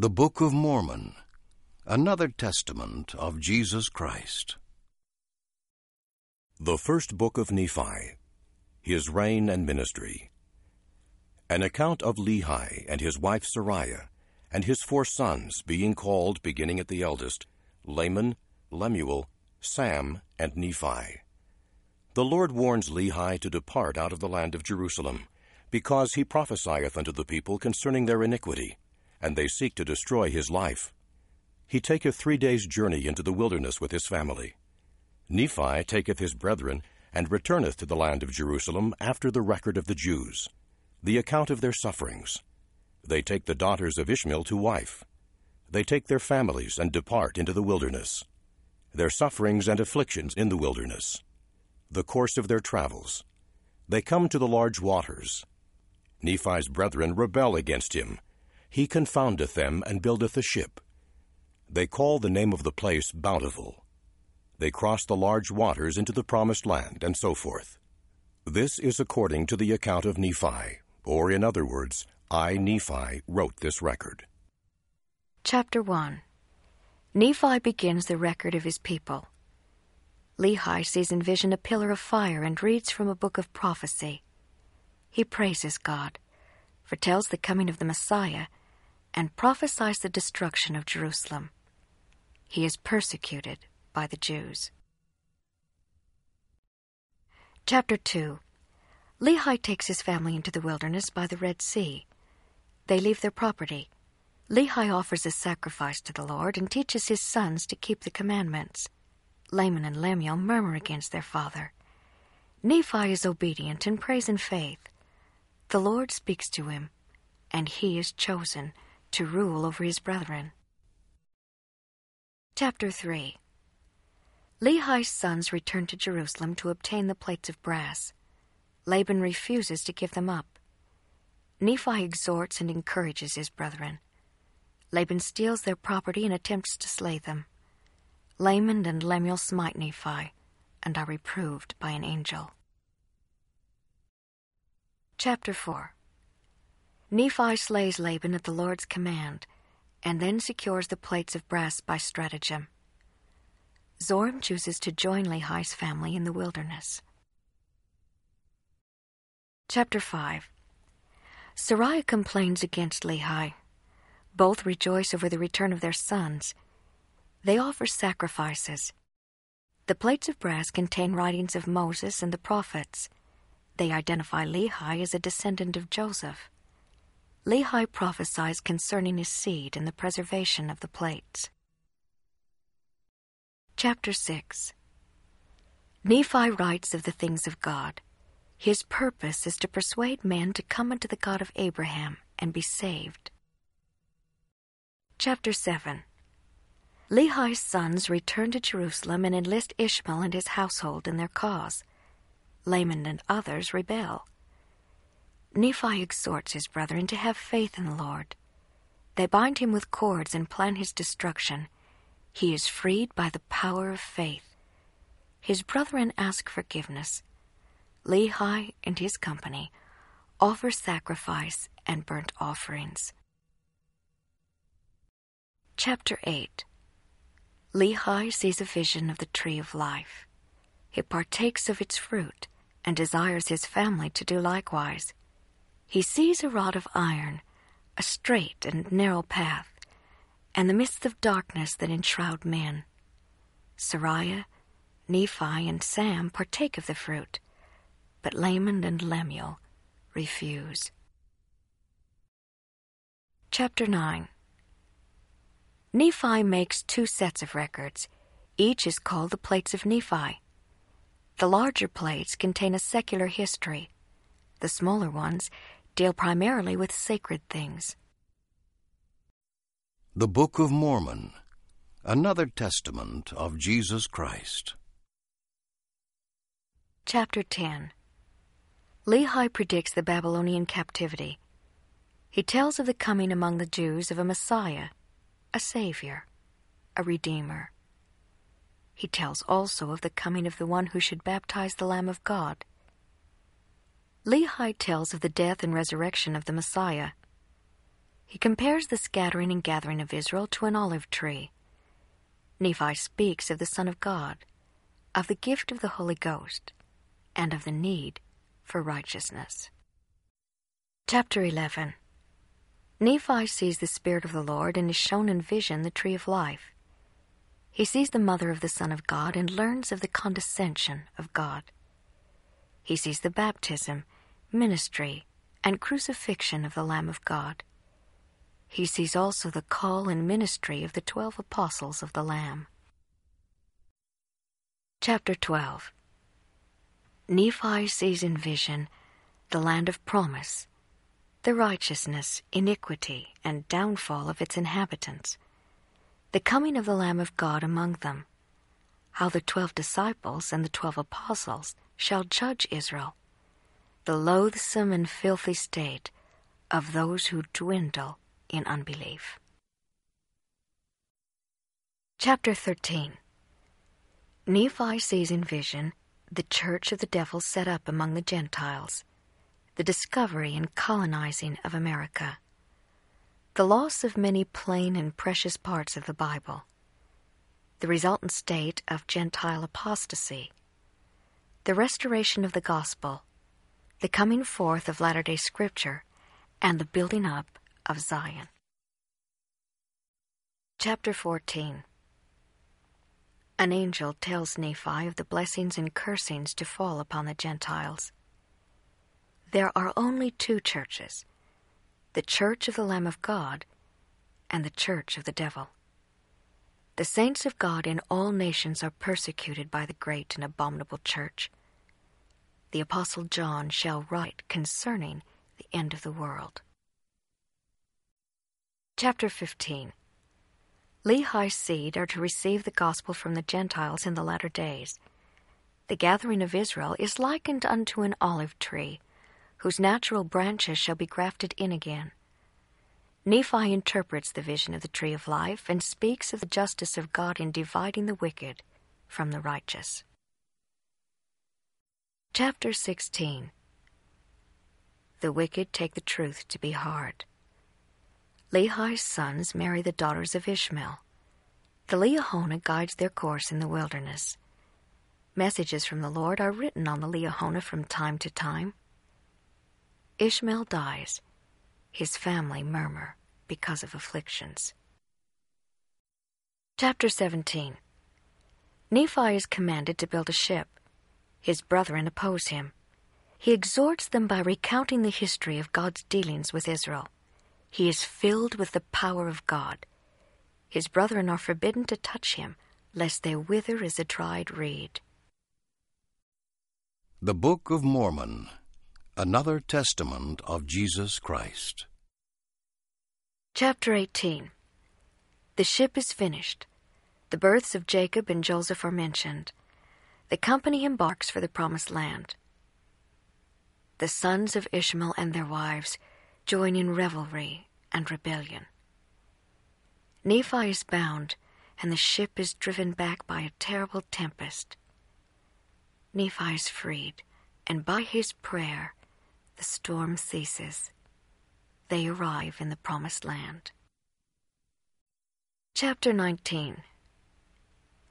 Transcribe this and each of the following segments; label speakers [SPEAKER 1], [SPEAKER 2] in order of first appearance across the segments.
[SPEAKER 1] The Book of Mormon, another testament of Jesus Christ.
[SPEAKER 2] The First Book of Nephi, His Reign and Ministry. An account of Lehi and his wife Sariah, and his four sons, being called, beginning at the eldest, Laman, Lemuel, Sam, and Nephi. The Lord warns Lehi to depart out of the land of Jerusalem, because he prophesieth unto the people concerning their iniquity and they seek to destroy his life. He taketh three days' journey into the wilderness with his family. Nephi taketh his brethren, and returneth to the land of Jerusalem after the record of the Jews, the account of their sufferings. They take the daughters of Ishmael to wife. They take their families and depart into the wilderness. Their sufferings and afflictions in the wilderness. The course of their travels. They come to the large waters. Nephi's brethren rebel against him, he confoundeth them and buildeth a ship. They call the name of the place Bountiful. They cross the large waters into the promised land, and so forth. This is according to the account of Nephi, or in other words, I, Nephi, wrote this record.
[SPEAKER 3] Chapter 1 Nephi begins the record of his people. Lehi sees in vision a pillar of fire and reads from a book of prophecy. He praises God, foretells the coming of the Messiah, and prophesies the destruction of Jerusalem. He is persecuted by the Jews. Chapter 2 Lehi takes his family into the wilderness by the Red Sea. They leave their property. Lehi offers a sacrifice to the Lord and teaches his sons to keep the commandments. Laman and Lemuel murmur against their father. Nephi is obedient and prays in faith. The Lord speaks to him, and he is chosen to rule over his brethren. Chapter 3 Lehi's sons return to Jerusalem to obtain the plates of brass. Laban refuses to give them up. Nephi exhorts and encourages his brethren. Laban steals their property and attempts to slay them. Laman and Lemuel smite Nephi and are reproved by an angel. Chapter 4 Nephi slays Laban at the Lord's command, and then secures the plates of brass by stratagem. Zoram chooses to join Lehi's family in the wilderness. Chapter 5 Sariah complains against Lehi. Both rejoice over the return of their sons. They offer sacrifices. The plates of brass contain writings of Moses and the prophets. They identify Lehi as a descendant of Joseph. Lehi prophesies concerning his seed and the preservation of the plates. Chapter 6 Nephi writes of the things of God. His purpose is to persuade men to come unto the God of Abraham and be saved. Chapter 7 Lehi's sons return to Jerusalem and enlist Ishmael and his household in their cause. Laman and others rebel. Nephi exhorts his brethren to have faith in the Lord. They bind him with cords and plan his destruction. He is freed by the power of faith. His brethren ask forgiveness. Lehi and his company offer sacrifice and burnt offerings. Chapter 8 Lehi sees a vision of the tree of life. He partakes of its fruit and desires his family to do likewise. He sees a rod of iron, a straight and narrow path, and the mists of darkness that enshroud men. Sariah, Nephi, and Sam partake of the fruit, but Laman and Lemuel refuse. Chapter 9 Nephi makes two sets of records. Each is called the Plates of Nephi. The larger plates contain a secular history. The smaller ones deal primarily with sacred things.
[SPEAKER 1] The Book of Mormon, another testament of Jesus Christ.
[SPEAKER 3] Chapter 10 Lehi predicts the Babylonian captivity. He tells of the coming among the Jews of a Messiah, a Savior, a Redeemer. He tells also of the coming of the one who should baptize the Lamb of God. Lehi tells of the death and resurrection of the Messiah. he compares the scattering and gathering of Israel to an olive tree. Nephi speaks of the Son of God, of the gift of the Holy Ghost, and of the need for righteousness. Chapter 11 Nephi sees the Spirit of the Lord and is shown in vision the tree of life. He sees the mother of the Son of God and learns of the condescension of God. He sees the baptism, ministry, and crucifixion of the Lamb of God. He sees also the call and ministry of the twelve apostles of the Lamb. Chapter 12 Nephi sees in vision the land of promise, the righteousness, iniquity, and downfall of its inhabitants, the coming of the Lamb of God among them, how the twelve disciples and the twelve apostles shall judge Israel, the loathsome and filthy state of those who dwindle in unbelief. Chapter 13 Nephi sees in vision the church of the devil set up among the Gentiles, the discovery and colonizing of America, the loss of many plain and precious parts of the Bible, the resultant state of Gentile apostasy, the restoration of the gospel, the coming forth of Latter day Scripture, and the building up of Zion. Chapter 14 An angel tells Nephi of the blessings and cursings to fall upon the Gentiles. There are only two churches the church of the Lamb of God and the church of the devil. The saints of God in all nations are persecuted by the great and abominable church. The Apostle John shall write concerning the end of the world. Chapter 15 Lehi's seed are to receive the gospel from the Gentiles in the latter days. The gathering of Israel is likened unto an olive tree, whose natural branches shall be grafted in again. Nephi interprets the vision of the tree of life and speaks of the justice of God in dividing the wicked from the righteous. Chapter 16 The wicked take the truth to be hard. Lehi's sons marry the daughters of Ishmael. The Liahona guides their course in the wilderness. Messages from the Lord are written on the Liahona from time to time. Ishmael dies. His family murmur because of afflictions. Chapter 17 Nephi is commanded to build a ship. His brethren oppose him. He exhorts them by recounting the history of God's dealings with Israel. He is filled with the power of God. His brethren are forbidden to touch him, lest they wither as a dried reed.
[SPEAKER 1] The Book of Mormon, another testament of Jesus Christ.
[SPEAKER 3] Chapter 18 The ship is finished. The births of Jacob and Joseph are mentioned. The company embarks for the promised land. The sons of Ishmael and their wives join in revelry and rebellion. Nephi is bound, and the ship is driven back by a terrible tempest. Nephi is freed, and by his prayer, the storm ceases. They arrive in the promised land. Chapter 19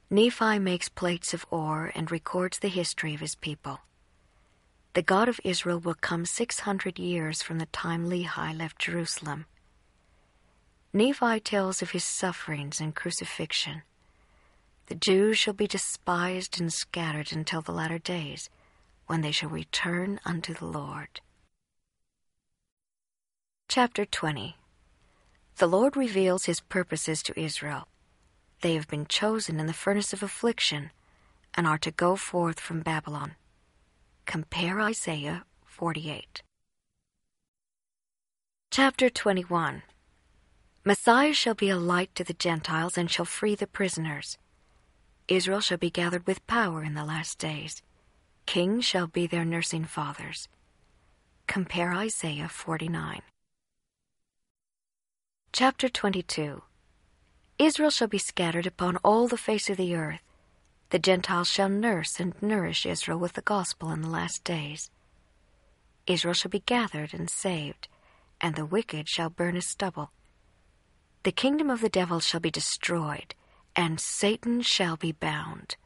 [SPEAKER 3] Nephi makes plates of ore and records the history of his people. The God of Israel will come 600 years from the time Lehi left Jerusalem. Nephi tells of his sufferings and crucifixion. The Jews shall be despised and scattered until the latter days, when they shall return unto the Lord. Chapter 20 The Lord reveals his purposes to Israel. They have been chosen in the furnace of affliction and are to go forth from Babylon. Compare Isaiah 48. Chapter 21 Messiah shall be a light to the Gentiles and shall free the prisoners. Israel shall be gathered with power in the last days. Kings shall be their nursing fathers. Compare Isaiah 49. Chapter 22 Israel shall be scattered upon all the face of the earth. The Gentiles shall nurse and nourish Israel with the gospel in the last days. Israel shall be gathered and saved, and the wicked shall burn as stubble. The kingdom of the devil shall be destroyed, and Satan shall be bound.